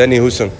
Danny Hoesen.